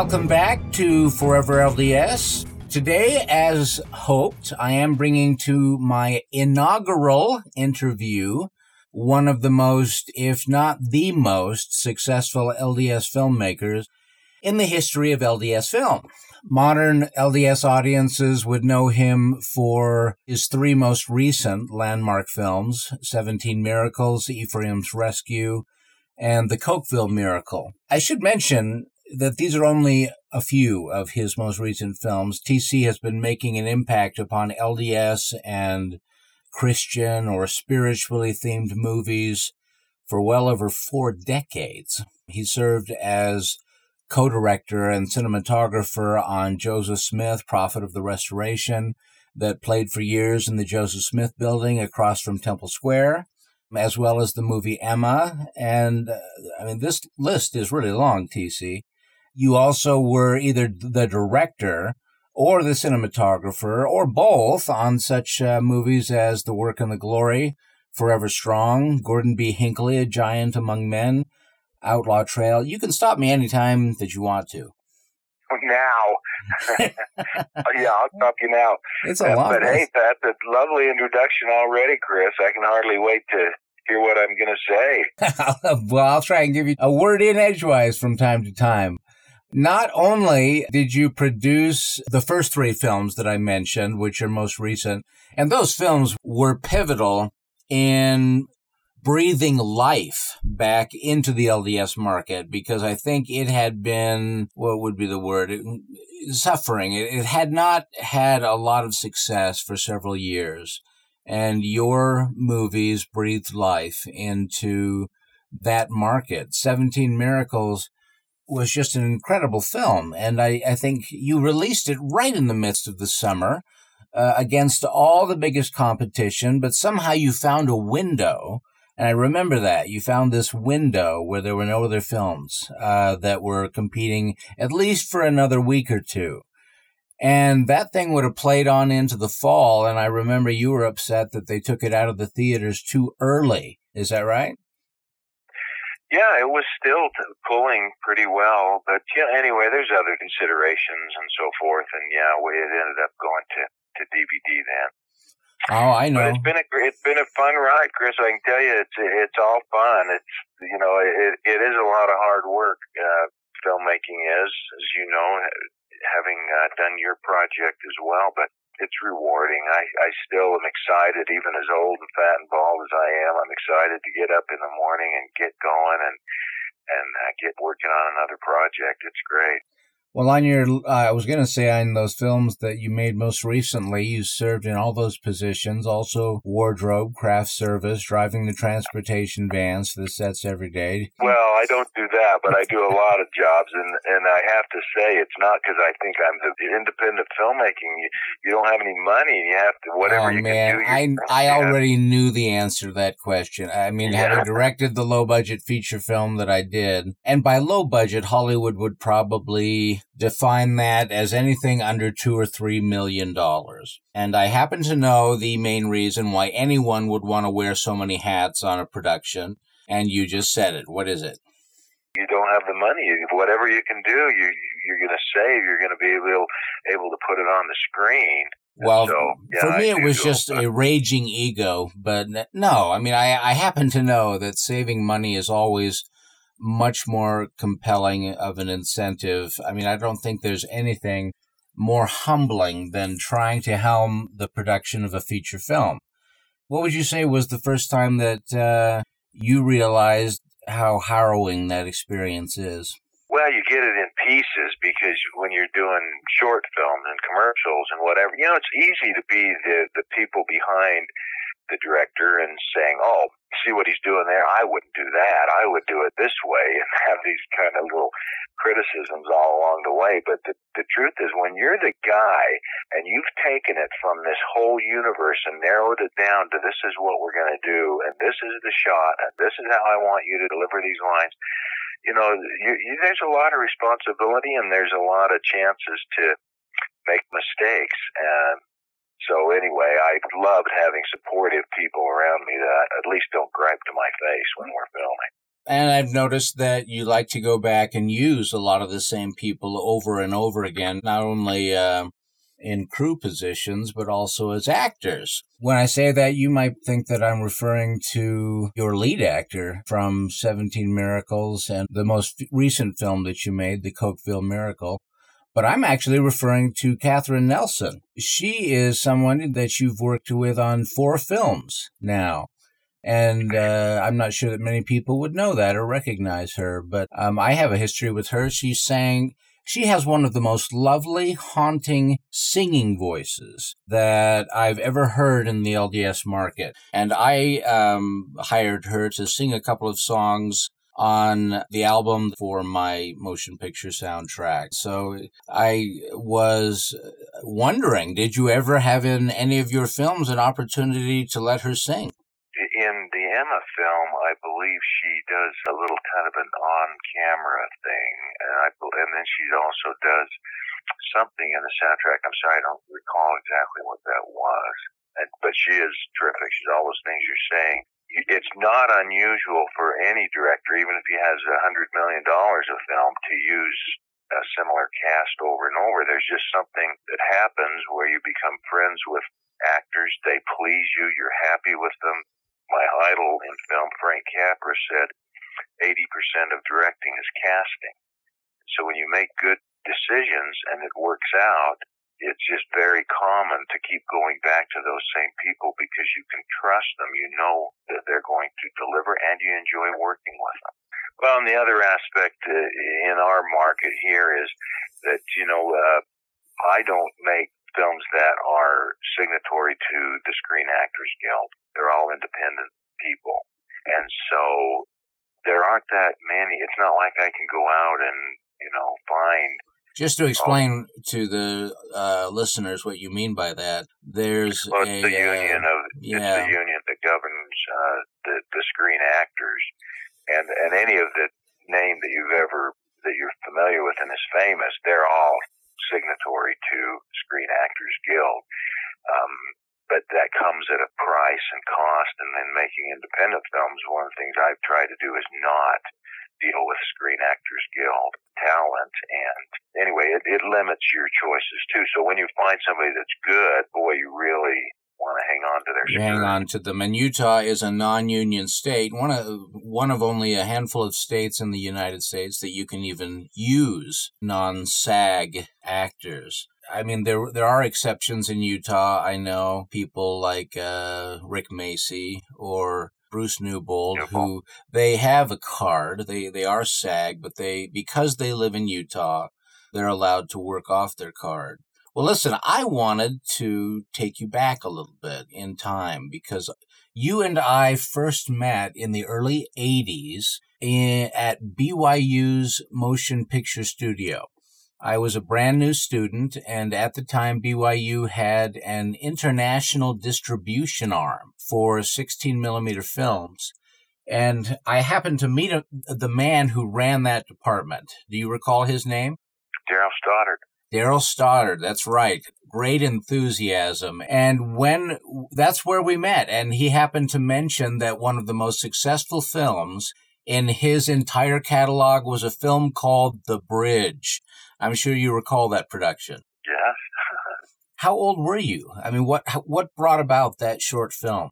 Welcome back to Forever LDS. Today, as hoped, I am bringing to my inaugural interview one of the most, if not the most, successful LDS filmmakers in the history of LDS film. Modern LDS audiences would know him for his three most recent landmark films 17 Miracles, Ephraim's Rescue, and The Cokeville Miracle. I should mention that these are only a few of his most recent films. TC has been making an impact upon LDS and Christian or spiritually themed movies for well over four decades. He served as co-director and cinematographer on Joseph Smith, Prophet of the Restoration, that played for years in the Joseph Smith building across from Temple Square as well as the movie Emma. And uh, I mean, this list is really long, TC. You also were either the director or the cinematographer or both on such uh, movies as The Work and the Glory, Forever Strong, Gordon B. Hinckley, A Giant Among Men, Outlaw Trail. You can stop me anytime that you want to. Now. yeah, I'll stop you now. It's a uh, lot. But hey, that's a lovely introduction already, Chris. I can hardly wait to hear what I'm going to say. well, I'll try and give you a word in edgewise from time to time. Not only did you produce the first three films that I mentioned, which are most recent, and those films were pivotal in breathing life back into the LDS market because I think it had been, what would be the word? suffering. It, had not had a lot of success for several years. And your movies breathed life into that market. 17 Miracles was just an incredible film. And I, I think you released it right in the midst of the summer uh, against all the biggest competition, but somehow you found a window. And I remember that you found this window where there were no other films uh, that were competing at least for another week or two. And that thing would have played on into the fall. And I remember you were upset that they took it out of the theaters too early. Is that right? Yeah, it was still pulling pretty well, but yeah. Anyway, there's other considerations and so forth, and yeah, we it ended up going to to DVD then. Oh, I know. But it's been a it's been a fun ride, Chris. I can tell you, it's it's all fun. It's you know, it it is a lot of hard work. Uh, filmmaking is, as you know, having uh, done your project as well, but it's rewarding. I, I still am excited, even as old and fat and bald as I am. I'm excited to get up in the morning and get going and and uh, get working on another project. It's great. Well, on your, uh, I was going to say on those films that you made most recently, you served in all those positions, also wardrobe, craft service, driving the transportation vans to the sets every day. Well, I don't do that, but I do a lot of jobs, and and I have to say, it's not because I think I'm the independent filmmaking. You, you don't have any money. You have to whatever oh, you man, can do. I I already knew the answer to that question. I mean, yeah. having directed the low budget feature film that I did, and by low budget, Hollywood would probably define that as anything under two or three million dollars. And I happen to know the main reason why anyone would want to wear so many hats on a production. And you just said it. What is it? You don't have the money. Whatever you can do, you, you're going to save. You're going to be able, able to put it on the screen. Well, so, yeah, for me, it was just a raging ego. But no, I mean, I, I happen to know that saving money is always much more compelling of an incentive. I mean, I don't think there's anything more humbling than trying to helm the production of a feature film. What would you say was the first time that uh, you realized how harrowing that experience is? Well, you get it in pieces because when you're doing short films and commercials and whatever, you know, it's easy to be the the people behind the director and saying, "Oh, see what he's doing there? I wouldn't do that. I would do it this way," and have these kind of little criticisms all along the way. But the the truth is, when you're the guy and you've taken it from this whole universe and narrowed it down to this is what we're going to do, and this is the shot, and this is how I want you to deliver these lines. You know, you, you, there's a lot of responsibility and there's a lot of chances to make mistakes. And so anyway, I loved having supportive people around me that at least don't gripe to my face when we're filming. And I've noticed that you like to go back and use a lot of the same people over and over again, not only uh, in crew positions, but also as actors. When I say that, you might think that I'm referring to your lead actor from 17 Miracles and the most recent film that you made, The Cokeville Miracle. But I'm actually referring to Catherine Nelson. She is someone that you've worked with on four films now. And uh, I'm not sure that many people would know that or recognize her, but um, I have a history with her. She sang she has one of the most lovely, haunting singing voices that I've ever heard in the LDS market. And I um, hired her to sing a couple of songs on the album for my motion picture soundtrack. So I was wondering, did you ever have in any of your films an opportunity to let her sing? In the Emma film, I believe she does a little kind of an on-camera thing, and I and then she also does something in the soundtrack. I'm sorry, I don't recall exactly what that was, and, but she is terrific. She's all those things you're saying. It's not unusual for any director, even if he has a hundred million dollars of film, to use a similar cast over and over. There's just something that happens where you become friends with actors. They please you. You're happy with them my idol in film, Frank Capra, said 80% of directing is casting. So when you make good decisions and it works out, it's just very common to keep going back to those same people because you can trust them. You know that they're going to deliver and you enjoy working with them. Well, and the other aspect uh, in our market here is that, you know, uh, I don't make films that are signatory to the Screen Actors Guild. They're all independent people. And so there aren't that many. It's not like I can go out and, you know, find. Just to explain oh, to the uh, listeners what you mean by that, there's well, a the union uh, of yeah. union that governs uh, the the screen actors, and and any of the name that you've ever that you're familiar with and is famous, they're all signatory to Screen Actors Guild. Um, but that comes at a price and cost. And then making independent films, one of the things I've tried to do is not deal with Screen Actors Guild talent. And anyway, it, it limits your choices too. So when you find somebody that's good, boy, you really want to hang on to their you hang on to them. And Utah is a non-union state, one of one of only a handful of states in the United States that you can even use non-SAG actors. I mean, there there are exceptions in Utah. I know people like uh, Rick Macy or Bruce Newbold, who they have a card. They they are SAG, but they because they live in Utah, they're allowed to work off their card. Well, listen, I wanted to take you back a little bit in time because you and I first met in the early 80s in, at BYU's Motion Picture Studio. I was a brand new student, and at the time, BYU had an international distribution arm for 16 millimeter films. And I happened to meet a, the man who ran that department. Do you recall his name? Daryl Stoddard. Daryl Stoddard, that's right. Great enthusiasm. And when that's where we met, and he happened to mention that one of the most successful films in his entire catalog was a film called The Bridge. I'm sure you recall that production. Yes. How old were you? I mean, what what brought about that short film?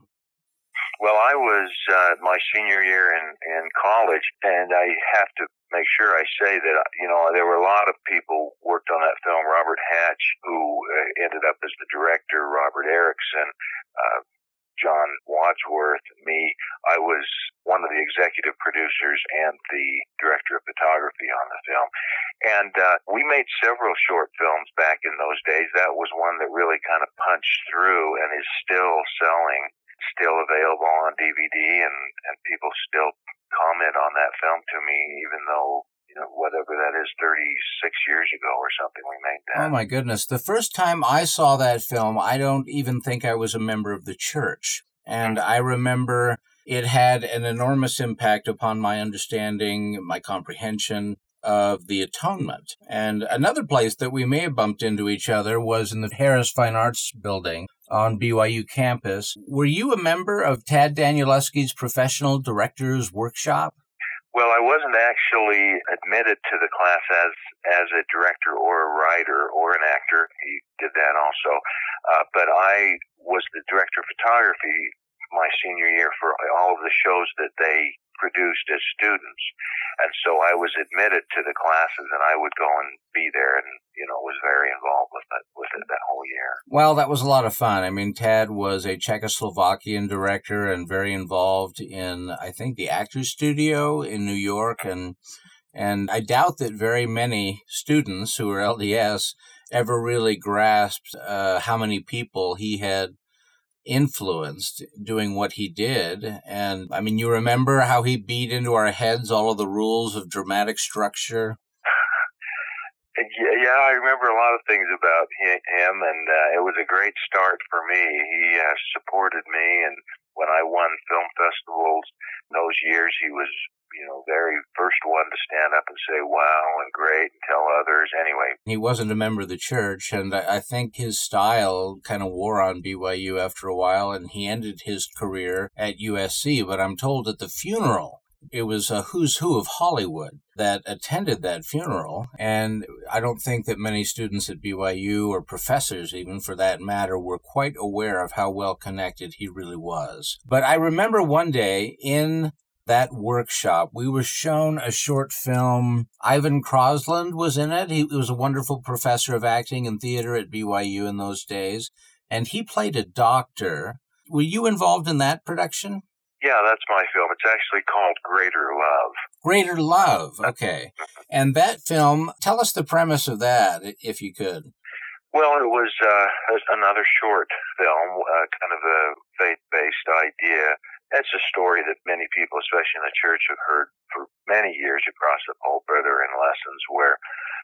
Well, I was uh, my senior year in in college, and I have to make sure I say that you know there were a lot of people worked on that film. Robert Hatch, who uh, ended up as the director, Robert Erickson, uh, John Wadsworth, me. I was one of the executive producers and the director of photography on the film. And uh, we made several short films back in those days. That was one that really kind of punched through and is still selling, still available on DVD, and, and people still comment on that film to me, even though you know, whatever that is, 36 years ago or something, we made that. Oh my goodness. The first time I saw that film, I don't even think I was a member of the church. And I remember it had an enormous impact upon my understanding, my comprehension of the atonement. And another place that we may have bumped into each other was in the Harris Fine Arts building on BYU campus. Were you a member of Tad Danielewski's professional directors workshop? Well, I wasn't actually admitted to the class as as a director or a writer or an actor. He did that also, uh, but I was the director of photography my senior year for all of the shows that they produced as students. And so I was admitted to the classes and I would go and be there and, you know, was very involved with it, with it that whole year. Well, that was a lot of fun. I mean, Tad was a Czechoslovakian director and very involved in, I think, the Actors Studio in New York. And, and I doubt that very many students who were LDS ever really grasped uh, how many people he had influenced doing what he did. And I mean, you remember how he beat into our heads all of the rules of dramatic structure? Yeah, I remember a lot of things about him, and uh, it was a great start for me. He uh, supported me, and when I won film festivals in those years, he was you know, very first one to stand up and say, wow, and great, and tell others. Anyway, he wasn't a member of the church, and I think his style kind of wore on BYU after a while, and he ended his career at USC. But I'm told at the funeral, it was a who's who of Hollywood that attended that funeral. And I don't think that many students at BYU or professors, even for that matter, were quite aware of how well connected he really was. But I remember one day in that workshop, we were shown a short film. Ivan Crosland was in it. He was a wonderful professor of acting and theater at BYU in those days, and he played a doctor. Were you involved in that production? Yeah, that's my film. It's actually called Greater Love. Greater Love, okay. and that film, tell us the premise of that, if you could. Well, it was uh, another short film, uh, kind of a faith based idea that's a story that many people, especially in the church, have heard for many years across the pulpit or in lessons where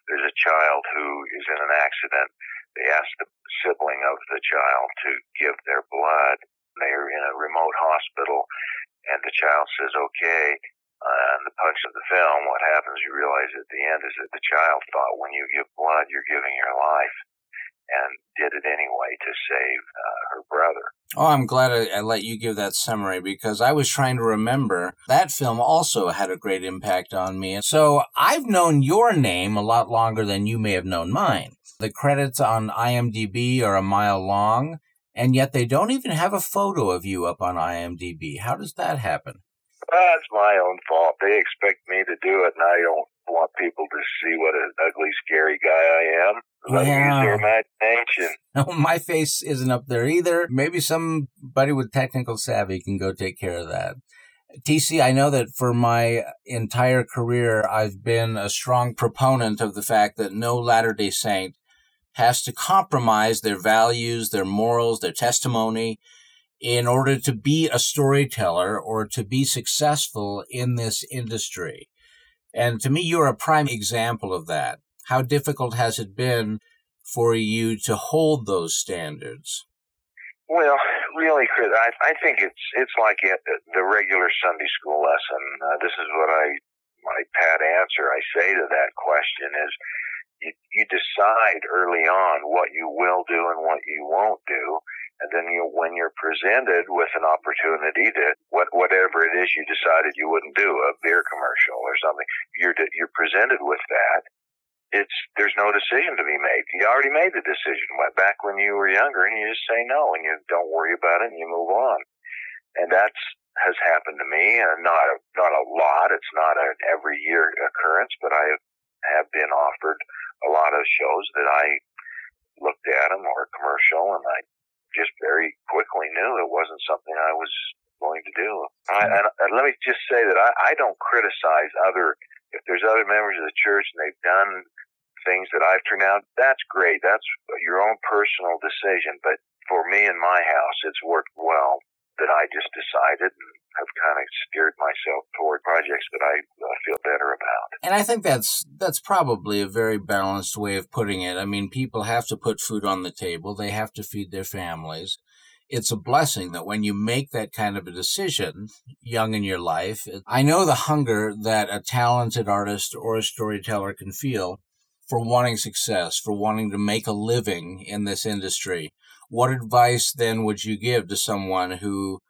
there's a child who is in an accident. They ask the sibling of the child to give their blood. They're in a remote hospital, and the child says, okay. Uh, and the punch of the film, what happens, you realize at the end, is that the child thought when you give blood, you're giving your life and did it anyway to save uh, her brother. Oh, I'm glad I, I, let you give that summary because I was trying to remember that film also had a great impact on me. So I've known your name a lot longer than you may have known mine. The credits on IMDb are a mile long, and yet they don't even have a photo of you up on IMDb. How does that happen? That's my own fault. They expect me to do it, and I don't want people to see what an ugly, scary guy I am. Let yeah. use their imagination. No, my face isn't up there either. Maybe somebody with technical savvy can go take care of that. TC, I know that for my entire career, I've been a strong proponent of the fact that no Latter day Saint has to compromise their values, their morals, their testimony in order to be a storyteller or to be successful in this industry. And to me, you're a prime example of that. How difficult has it been for you to hold those standards? Well, really, Chris, I, I think it's it's like the regular Sunday school lesson. Uh, this is what I my pat answer I say to that question is you, you decide early on what you will do and what you won't do, and then you, when you're presented with an opportunity to what, whatever it is you decided you wouldn't do, a beer commercial or something, you're, you're presented with that. It's, there's no decision to be made. You already made the decision back when you were younger and you just say no and you don't worry about it and you move on. And that's, has happened to me and not a, not a lot. It's not an every year occurrence, but I have been offered a lot of shows that I looked at them or a commercial and I just very quickly knew it wasn't something I was going to do. I, and, and let me just say that I, I don't criticize other, if there's other members of the church and they've done things that I've turned out, that's great. That's your own personal decision. But for me in my house, it's worked well that I just decided and have kind of steered myself toward projects that I uh, feel better about. And I think that's that's probably a very balanced way of putting it. I mean, people have to put food on the table; they have to feed their families. It's a blessing that when you make that kind of a decision young in your life, I know the hunger that a talented artist or a storyteller can feel for wanting success, for wanting to make a living in this industry. What advice then would you give to someone who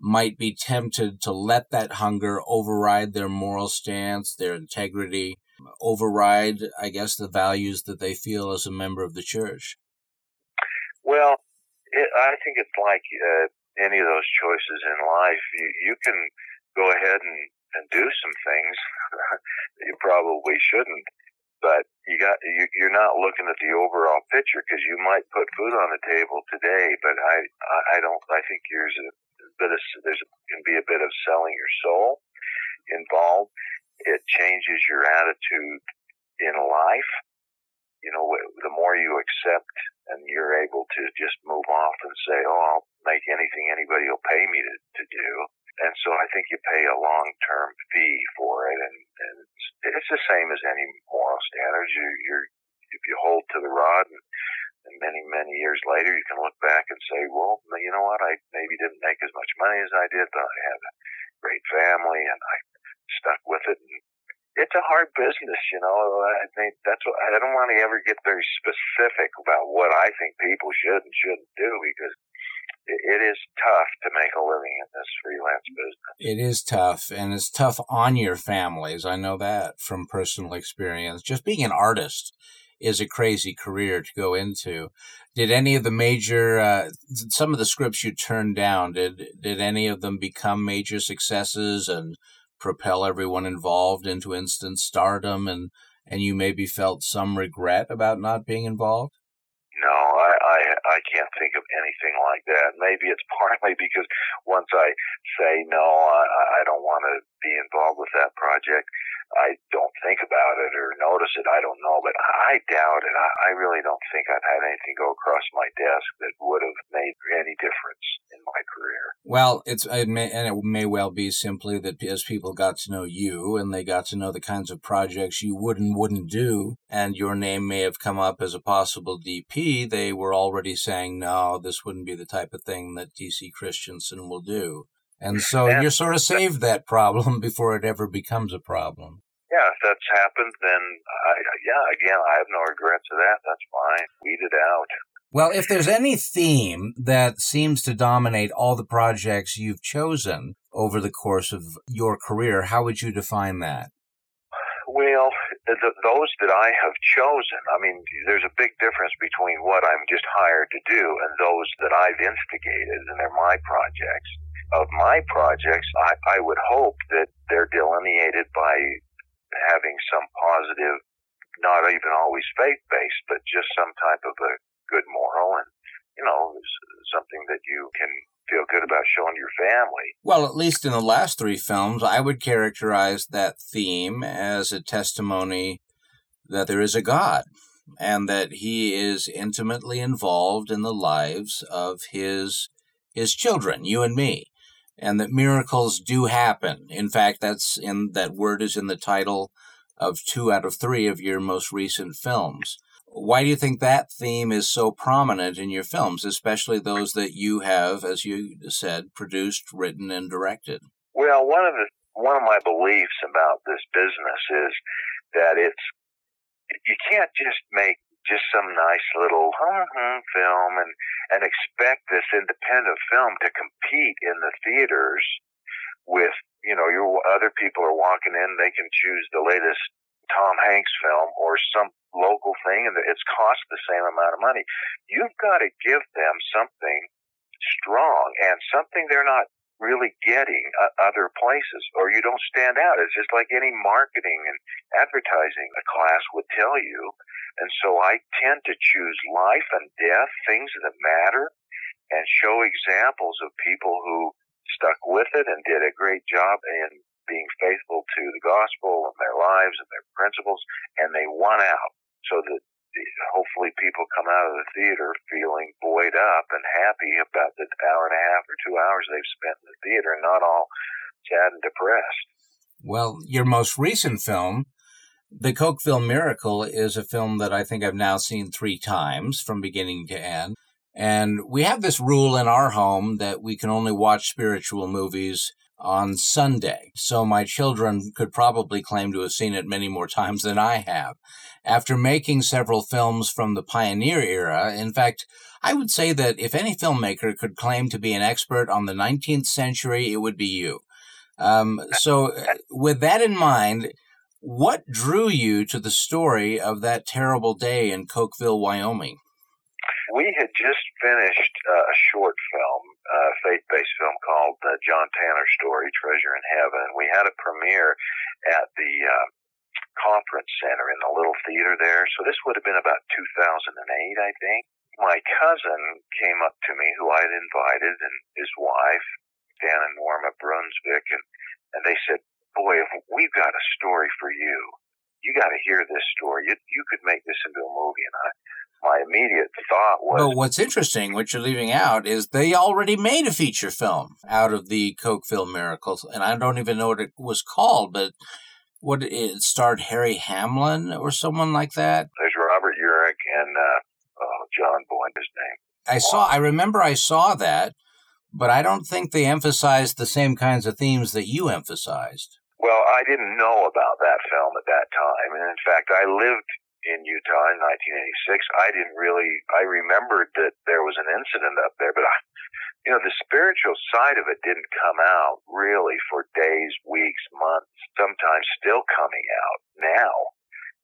might be tempted to let that hunger override their moral stance, their integrity, override, I guess, the values that they feel as a member of the church? Well, it, I think it's like uh, any of those choices in life. You, you can go ahead and, and do some things that you probably shouldn't, but you got you, you're not looking at the overall picture because you might put food on the table today, but I I don't I think there's a bit of there's can be a bit of selling your soul involved. It changes your attitude in life. You know, the more you accept and you're able to just move off and say, "Oh, I'll make anything anybody will pay me to, to do," and so I think you pay a long-term fee for it, and, and it's, it's the same as any moral standards. You, you're if you hold to the rod and and many, many years later, you can look back and say, well, you know what? I maybe didn't make as much money as I did, but I had a great family and I stuck with it. And it's a hard business, you know. I think that's what I don't want to ever get very specific about what I think people should and shouldn't do because it is tough to make a living in this freelance business. It is tough, and it's tough on your families. I know that from personal experience. Just being an artist is a crazy career to go into. Did any of the major, uh, some of the scripts you turned down, did did any of them become major successes and propel everyone involved into instant stardom, and and you maybe felt some regret about not being involved? No, I, I I can't think of anything like that. Maybe it's partly because once I say no, I, I don't want to be involved with that project. I don't think about it or notice it. I don't know, but I doubt it. I, I really don't think I've had anything go across my desk that would have made any difference in my career. Well, it's it may, and it may well be simply that as people got to know you and they got to know the kinds of projects you would and wouldn't do, and your name may have come up as a possible DP, they were already saying, no, this wouldn't be the type of thing that TC Christensen will do. And so and, you're sort of saved that problem before it ever becomes a problem. Yeah, if that's happened, then I, yeah, again, I have no regrets of that. That's fine. Weed it out. Well, if there's any theme that seems to dominate all the projects you've chosen over the course of your career, how would you define that? Well, the, those that I have chosen, I mean, there's a big difference between what I'm just hired to do and those that I've instigated, and they're my projects of my projects, I, I would hope that they're delineated by having some positive, not even always faith based, but just some type of a good moral and, you know, something that you can feel good about showing your family. Well, at least in the last three films, I would characterize that theme as a testimony that there is a God and that he is intimately involved in the lives of his his children, you and me and that miracles do happen. In fact, that's in that word is in the title of two out of three of your most recent films. Why do you think that theme is so prominent in your films, especially those that you have, as you said, produced, written, and directed? Well, one of the one of my beliefs about this business is that it's you can't just make just some nice little hmm, film and and expect this independent film to compete in the theaters with you know your other people are walking in they can choose the latest Tom Hanks film or some local thing and it's cost the same amount of money. You've got to give them something strong and something they're not really getting other places or you don't stand out. It's just like any marketing and advertising a class would tell you and so I tend to choose life and death, things that matter, and show examples of people who stuck with it and did a great job in being faithful to the gospel and their lives and their principles, and they won out. So that hopefully people come out of the theater feeling buoyed up and happy about the hour and a half or two hours they've spent in the theater and not all sad and depressed. Well, your most recent film, the Cokeville Miracle is a film that I think I've now seen three times from beginning to end. And we have this rule in our home that we can only watch spiritual movies on Sunday, so my children could probably claim to have seen it many more times than I have. After making several films from the pioneer era, in fact, I would say that if any filmmaker could claim to be an expert on the 19th century, it would be you. Um, so, uh, with that in mind, what drew you to the story of that terrible day in Cokeville, Wyoming? We had just finished uh, a short film, a faith-based film called uh, John Tanner Story, Treasure in Heaven. We had a premiere at the uh, conference center in the little theater there. So this would have been about 2008, I think. My cousin came up to me, who I had invited, and his wife, Dan and Norma Brunswick, and, and they said, boy, if we've got a story for you, you got to hear this story. You, you could make this into a movie. And I, my immediate thought was. Well, what's interesting, what you're leaving out, is they already made a feature film out of the Cokeville miracles, and I don't even know what it was called, but what it starred Harry Hamlin or someone like that. There's Robert Urich and uh, oh, John Boyd, his name. I saw. I remember I saw that, but I don't think they emphasized the same kinds of themes that you emphasized. Well, I didn't know about that film at that time, and in fact, I lived in Utah in 1986. I didn't really, I remembered that there was an incident up there, but I, you know, the spiritual side of it didn't come out really for days, weeks, months, sometimes still coming out now.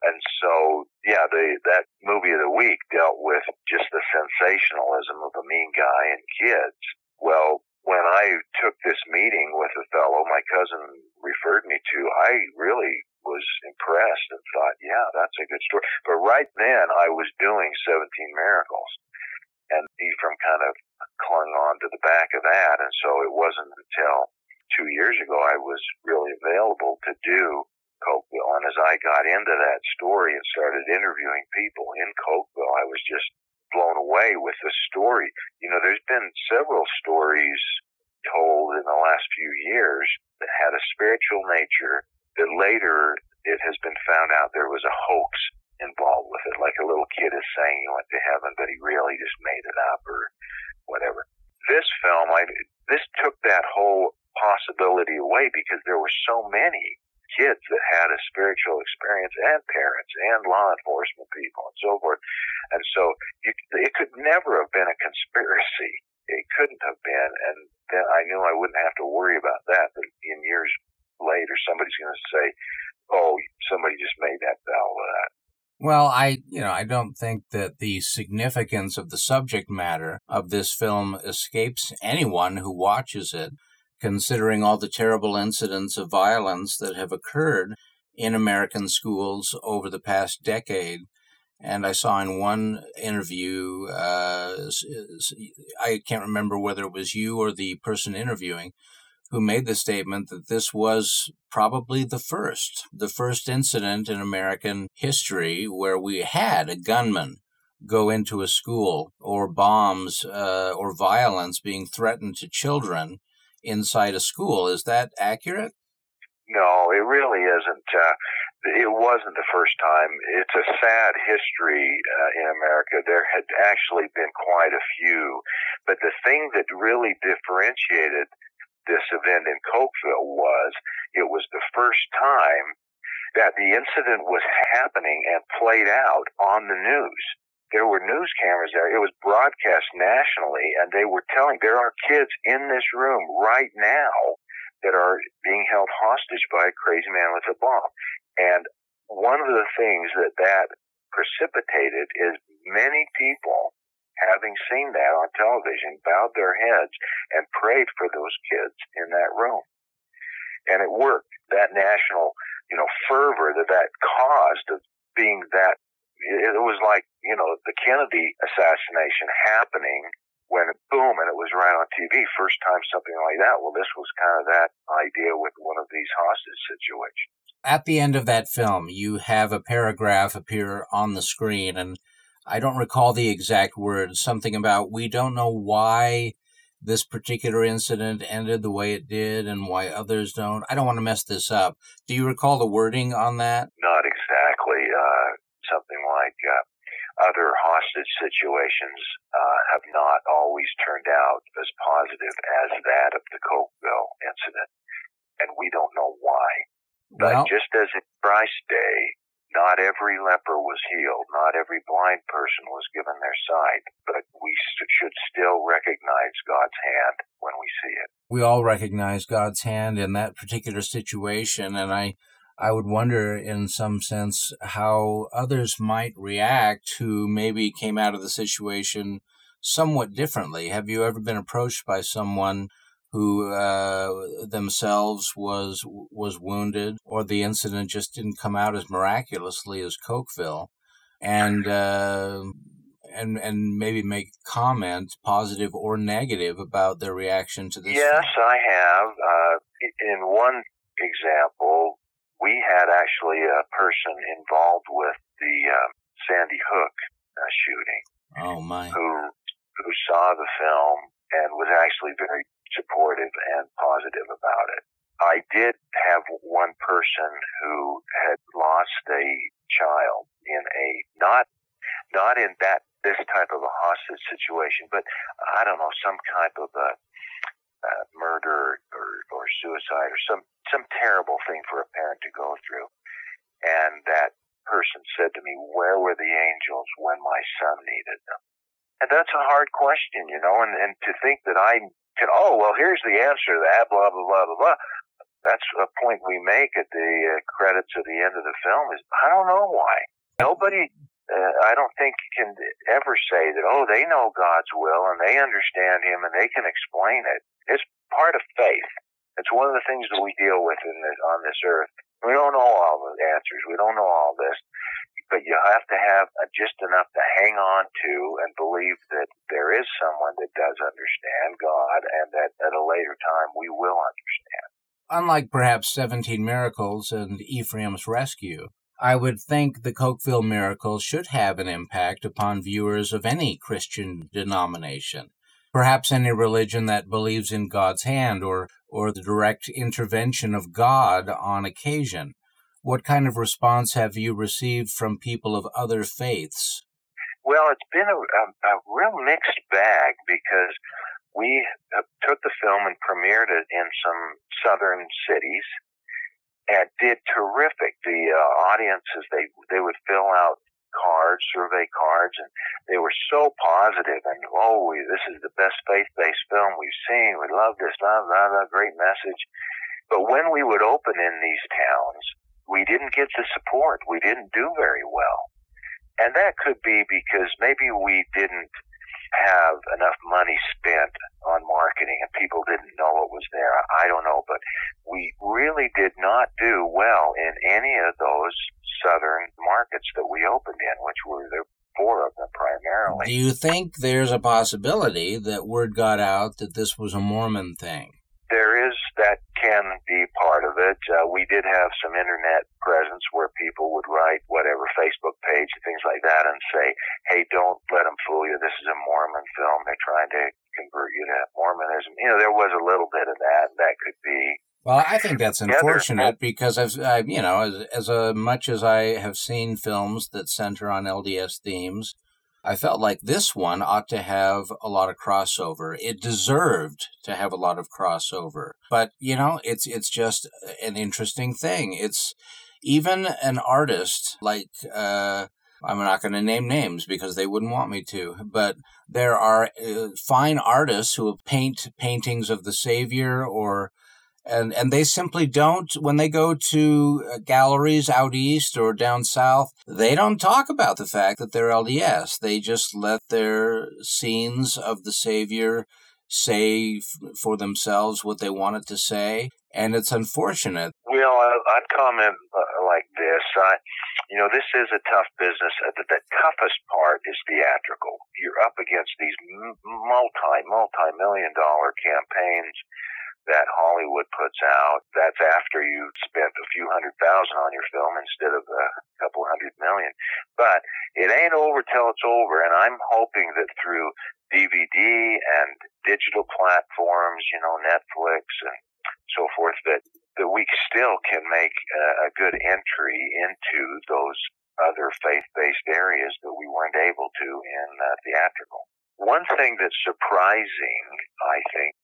And so, yeah, the, that movie of the week dealt with just the sensationalism of a mean guy and kids. Well, when I took this meeting with a fellow my cousin referred me to, I really was impressed and thought, yeah, that's a good story. But right then I was doing 17 Miracles and Ephraim kind of clung on to the back of that. And so it wasn't until two years ago I was really available to do Cokeville. And as I got into that story and started interviewing people in Cokeville, I was just blown away with the story. You know, there's been several stories told in the last few years that had a spiritual nature that later it has been found out there was a hoax involved with it. Like a little kid is saying he went to heaven, but he really just made it up or whatever. This film, I, this took that whole possibility away because there were so many kids that had a spiritual experience and parents and law enforcement people and so forth. And so you, it could never have been a conspiracy. It couldn't have been. And then I knew I wouldn't have to worry about that. But in years later, somebody's going to say, oh, somebody just made that bell that. Well, I, you know, I don't think that the significance of the subject matter of this film escapes anyone who watches it, considering all the terrible incidents of violence that have occurred in American schools over the past decade. And I saw in one interview, uh, I can't remember whether it was you or the person interviewing, who made the statement that this was probably the first, the first incident in American history where we had a gunman go into a school or bombs uh, or violence being threatened to children inside a school. Is that accurate? No, it really isn't. Uh, it wasn't the first time. It's a sad history uh, in America. There had actually been quite a few. But the thing that really differentiated this event in Cokeville was it was the first time that the incident was happening and played out on the news. There were news cameras there. It was broadcast nationally, and they were telling there are kids in this room right now that are being held hostage by a crazy man with a bomb. And one of the things that that precipitated is many people having seen that on television, bowed their heads and prayed for those kids in that room. And it worked. That national, you know, fervor that that caused of being that, it was like, you know, the Kennedy assassination happening when boom, and it was right on TV. First time something like that. Well, this was kind of that idea with one of these hostage situations. At the end of that film, you have a paragraph appear on the screen, and I don't recall the exact words, something about we don't know why this particular incident ended the way it did and why others don't. I don't want to mess this up. Do you recall the wording on that? Not exactly. Uh, something like uh, other hostage situations uh, have not always turned out as positive as that of the Cokeville incident. and we don't know why. Well, but just as in Christ's day, not every leper was healed, not every blind person was given their sight, but we should still recognize God's hand when we see it. We all recognize God's hand in that particular situation, and I I would wonder, in some sense, how others might react who maybe came out of the situation somewhat differently. Have you ever been approached by someone who uh, themselves was was wounded, or the incident just didn't come out as miraculously as Cokeville, and uh, and and maybe make comment, positive or negative, about their reaction to this? Yes, I have. Uh, in one example, we had actually a person involved with the uh, Sandy Hook uh, shooting. Oh my! Who who saw the film and was actually very supportive and positive about it. I did have one person who had lost a child in a not not in that this type of a hostage situation, but I don't know some type of a uh, murder or, or suicide or some some terrible thing for a parent to go through. And that person said to me, "Where were the angels when my son needed them?" And that's a hard question, you know. And and to think that I can, oh well, here's the answer to that, blah blah blah blah blah. That's a point we make at the uh, credits at the end of the film. Is I don't know why nobody uh, I don't think can ever say that, oh, they know God's will and they understand Him and they can explain it. It's part of faith. It's one of the things that we deal with in this, on this earth. We don't know all the answers. We don't know all this, but you have to have just enough to hang on to and believe that there is someone that does understand God and that at a later time we will understand. Unlike perhaps 17 Miracles and Ephraim's Rescue, I would think the Cokeville miracle should have an impact upon viewers of any Christian denomination. Perhaps any religion that believes in God's hand or, or the direct intervention of God on occasion. What kind of response have you received from people of other faiths? Well, it's been a, a, a real mixed bag because we took the film and premiered it in some southern cities and did terrific. The uh, audiences they they would fill out cards, survey cards, and they were so positive and oh, we, this is the best faith-based film we've seen. We love this, love, love, love, great message. But when we would open in these towns, we didn't get the support. We didn't do very well, and that could be because maybe we didn't have enough money spent on marketing and people didn't know it was there. I don't know, but we really did not do well in any of those southern markets that we opened in, which were the four of them primarily. Do you think there's a possibility that word got out that this was a Mormon thing? There is that can be part of it. Uh, we did have some internet presence where people would write whatever Facebook page and things like that and say, "Hey, don't let them fool you. This is a Mormon film. They're trying to convert you to Mormonism." You know, there was a little bit of that. That could be. Well, I think that's unfortunate because I've, I, you know, as, as uh, much as I have seen films that center on LDS themes, I felt like this one ought to have a lot of crossover. It deserved to have a lot of crossover. But, you know, it's it's just an interesting thing. It's even an artist like uh I'm not going to name names because they wouldn't want me to, but there are uh, fine artists who paint paintings of the Savior or and and they simply don't when they go to uh, galleries out east or down south they don't talk about the fact that they're lds they just let their scenes of the savior say for themselves what they wanted to say. And it's unfortunate. Well i'd comment uh, like this. I, you know this is a tough business. Uh, the, the toughest part is theatrical. You're up against these multi multi million dollar campaigns that Hollywood puts out. That's after you spent a few hundred thousand on your film instead of a couple hundred million. But it ain't over till it's over, and I'm hoping that through DVD and digital platforms, you know, Netflix and so forth, that that we still can make a, a good entry into those other faith-based areas that we weren't able to in uh, theatrical. One thing that's surprising, I think,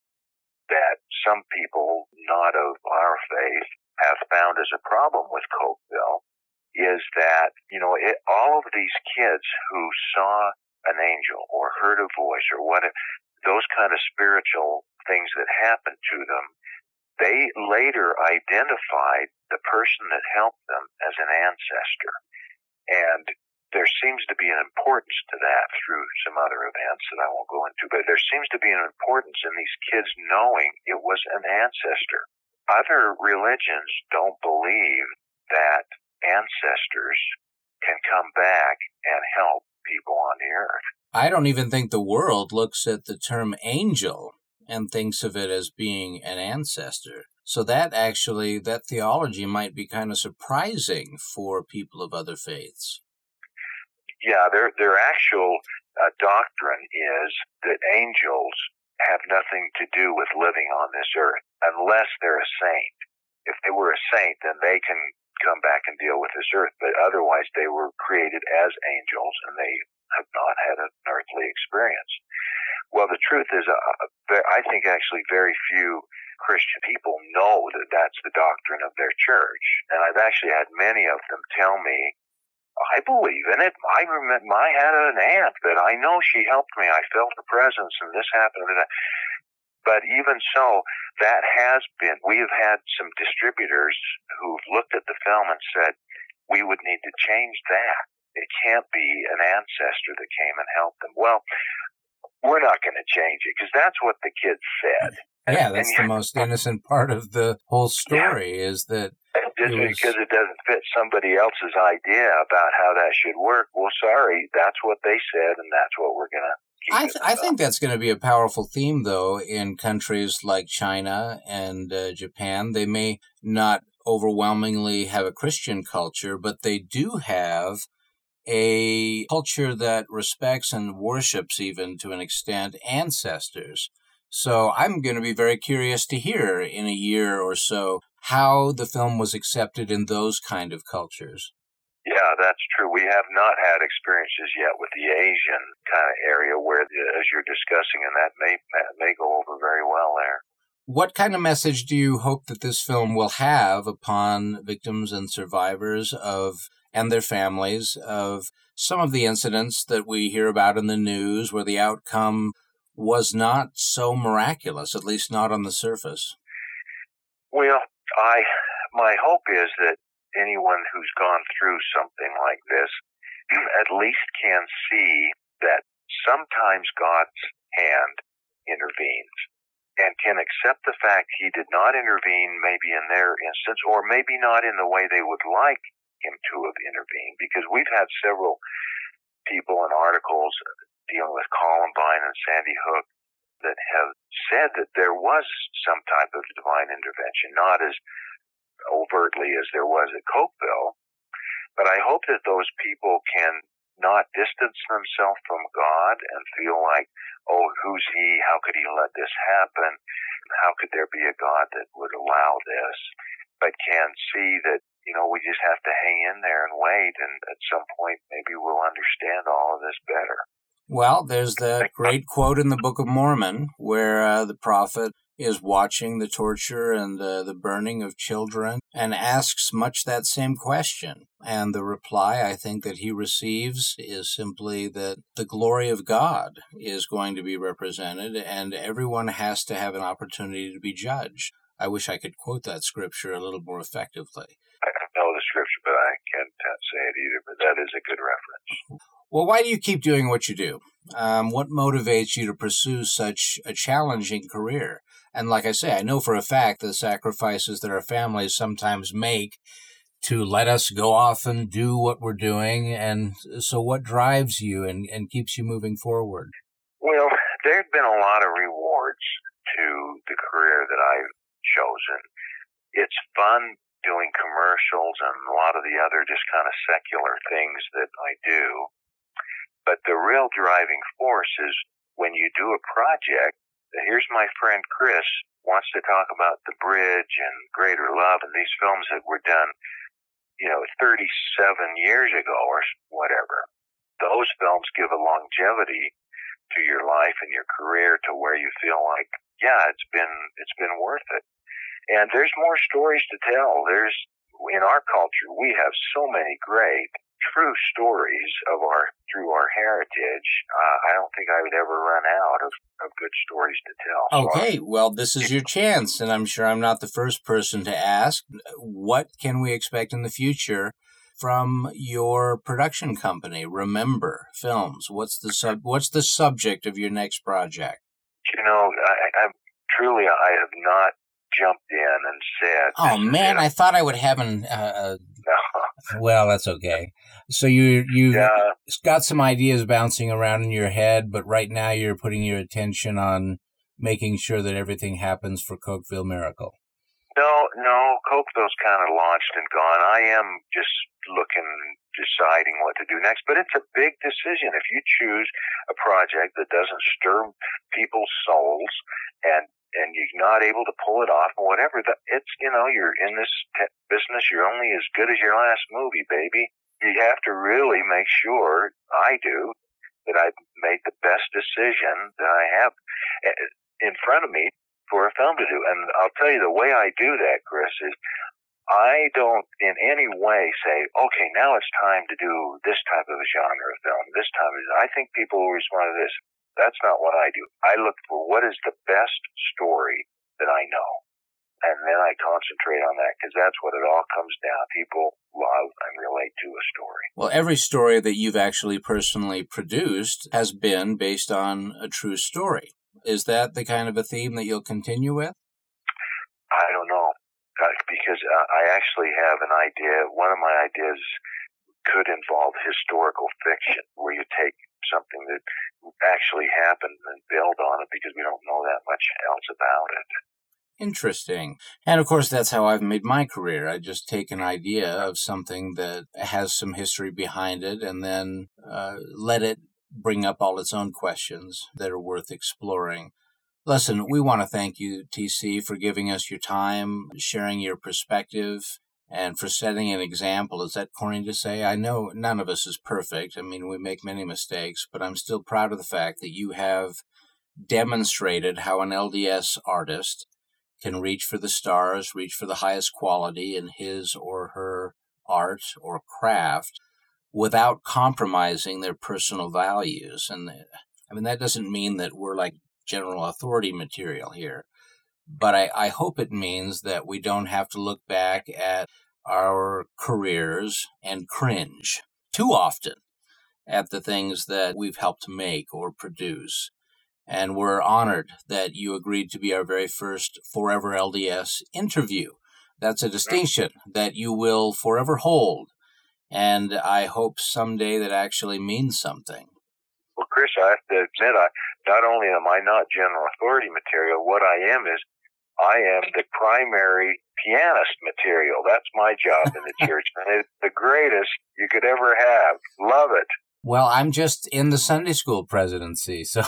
that some people not of our faith have found as a problem with Cokeville is that, you know, it, all of these kids who saw an angel or heard a voice or what, those kind of spiritual things that happened to them, they later identified the person that helped them as an ancestor. And there seems to be an importance to that through some other events that I won't go into, but there seems to be an importance in these kids knowing it was an ancestor. Other religions don't believe that ancestors can come back and help people on the earth. I don't even think the world looks at the term angel and thinks of it as being an ancestor. So that actually, that theology might be kind of surprising for people of other faiths. Yeah, their their actual uh, doctrine is that angels have nothing to do with living on this earth unless they're a saint. If they were a saint, then they can come back and deal with this earth. But otherwise, they were created as angels and they have not had an earthly experience. Well, the truth is, uh, I think actually very few Christian people know that that's the doctrine of their church. And I've actually had many of them tell me, I believe in it. I remember I had an aunt that I know she helped me. I felt her presence and this happened and that. But even so, that has been, we have had some distributors who've looked at the film and said, we would need to change that. It can't be an ancestor that came and helped them. Well, we're not going to change it because that's what the kids said. Yeah, that's the most innocent part of the whole story yeah. is that just was, because it doesn't fit somebody else's idea about how that should work. Well, sorry, that's what they said, and that's what we're going to I, th- I think that's going to be a powerful theme, though, in countries like China and uh, Japan. They may not overwhelmingly have a Christian culture, but they do have a culture that respects and worships, even to an extent, ancestors. So I'm going to be very curious to hear in a year or so how the film was accepted in those kind of cultures. Yeah, that's true. We have not had experiences yet with the Asian kind of area where, as you're discussing, and that may may go over very well there. What kind of message do you hope that this film will have upon victims and survivors of and their families of some of the incidents that we hear about in the news where the outcome was not so miraculous, at least not on the surface? Well, I my hope is that anyone who's gone through something like this at least can see that sometimes God's hand intervenes and can accept the fact he did not intervene maybe in their instance or maybe not in the way they would like him to have intervened because we've had several people and articles dealing with Columbine and Sandy Hook that have said that there was some type of divine intervention, not as overtly as there was at Cokeville. But I hope that those people can not distance themselves from God and feel like, oh, who's he? How could he let this happen? How could there be a God that would allow this? But can see that, you know, we just have to hang in there and wait, and at some point maybe we'll understand all of this better. Well, there's the great quote in the Book of Mormon where uh, the prophet is watching the torture and the, the burning of children and asks much that same question. And the reply I think that he receives is simply that the glory of God is going to be represented and everyone has to have an opportunity to be judged. I wish I could quote that scripture a little more effectively. I don't know the scripture, but I can't say it either, but that is a good reference. Well, why do you keep doing what you do? Um, what motivates you to pursue such a challenging career? And like I say, I know for a fact the sacrifices that our families sometimes make to let us go off and do what we're doing. And so, what drives you and, and keeps you moving forward? Well, there have been a lot of rewards to the career that I've chosen. It's fun doing commercials and a lot of the other just kind of secular things that I do. But the real driving force is when you do a project here's my friend Chris wants to talk about the bridge and greater love and these films that were done, you know, 37 years ago or whatever. Those films give a longevity to your life and your career to where you feel like, yeah, it's been, it's been worth it. And there's more stories to tell. There's in our culture, we have so many great true stories of our through our heritage. Uh, I don't think I would ever run out of, of good stories to tell. Okay, so well, this is your chance, and I'm sure I'm not the first person to ask. What can we expect in the future? From your production company, Remember Films, what's the sub? What's the subject of your next project? You know, I, I'm truly I have not jumped in and said, "Oh man, I thought I would have an." Uh, no. Well, that's okay. So you you yeah. got some ideas bouncing around in your head, but right now you're putting your attention on making sure that everything happens for Cokeville Miracle. No, no, Cokeville's kind of launched and gone. I am just looking, deciding what to do next. But it's a big decision. If you choose a project that doesn't stir people's souls and and you're not able to pull it off whatever, that it's you know you're in this te- business. You're only as good as your last movie, baby. You have to really make sure. I do that I've made the best decision that I have eh, in front of me for a film to do. And I'll tell you the way I do that, Chris, is I don't in any way say, okay, now it's time to do this type of a genre of film. This time, I think people will respond to this. That's not what I do. I look for what is the best story that I know. And then I concentrate on that because that's what it all comes down. People love and relate to a story. Well, every story that you've actually personally produced has been based on a true story. Is that the kind of a theme that you'll continue with? I don't know. Uh, because uh, I actually have an idea. One of my ideas could involve historical fiction, where you take something that actually happened and build on it because we don't know that much else about it. Interesting. And of course, that's how I've made my career. I just take an idea of something that has some history behind it and then uh, let it bring up all its own questions that are worth exploring. Listen, we want to thank you, TC, for giving us your time, sharing your perspective, and for setting an example. Is that corny to say? I know none of us is perfect. I mean, we make many mistakes, but I'm still proud of the fact that you have demonstrated how an LDS artist can reach for the stars, reach for the highest quality in his or her art or craft without compromising their personal values. And I mean, that doesn't mean that we're like general authority material here but I, I hope it means that we don't have to look back at our careers and cringe too often at the things that we've helped make or produce. And we're honored that you agreed to be our very first Forever LDS interview. That's a distinction that you will forever hold. And I hope someday that actually means something. Well, Chris, I have to admit, I, not only am I not general authority material, what I am is I am the primary pianist material. That's my job in the church, and it's the greatest you could ever have. Love it. Well, I'm just in the Sunday school presidency, so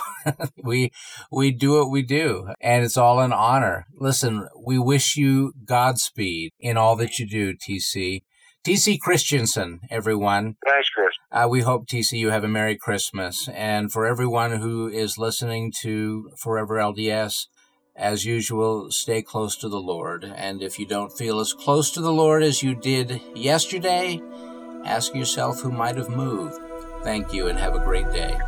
we we do what we do, and it's all an honor. Listen, we wish you Godspeed in all that you do, TC. TC Christensen, everyone. Thanks, Chris. Uh, we hope, TC, you have a Merry Christmas. And for everyone who is listening to Forever LDS, as usual, stay close to the Lord. And if you don't feel as close to the Lord as you did yesterday, ask yourself who might have moved. Thank you and have a great day.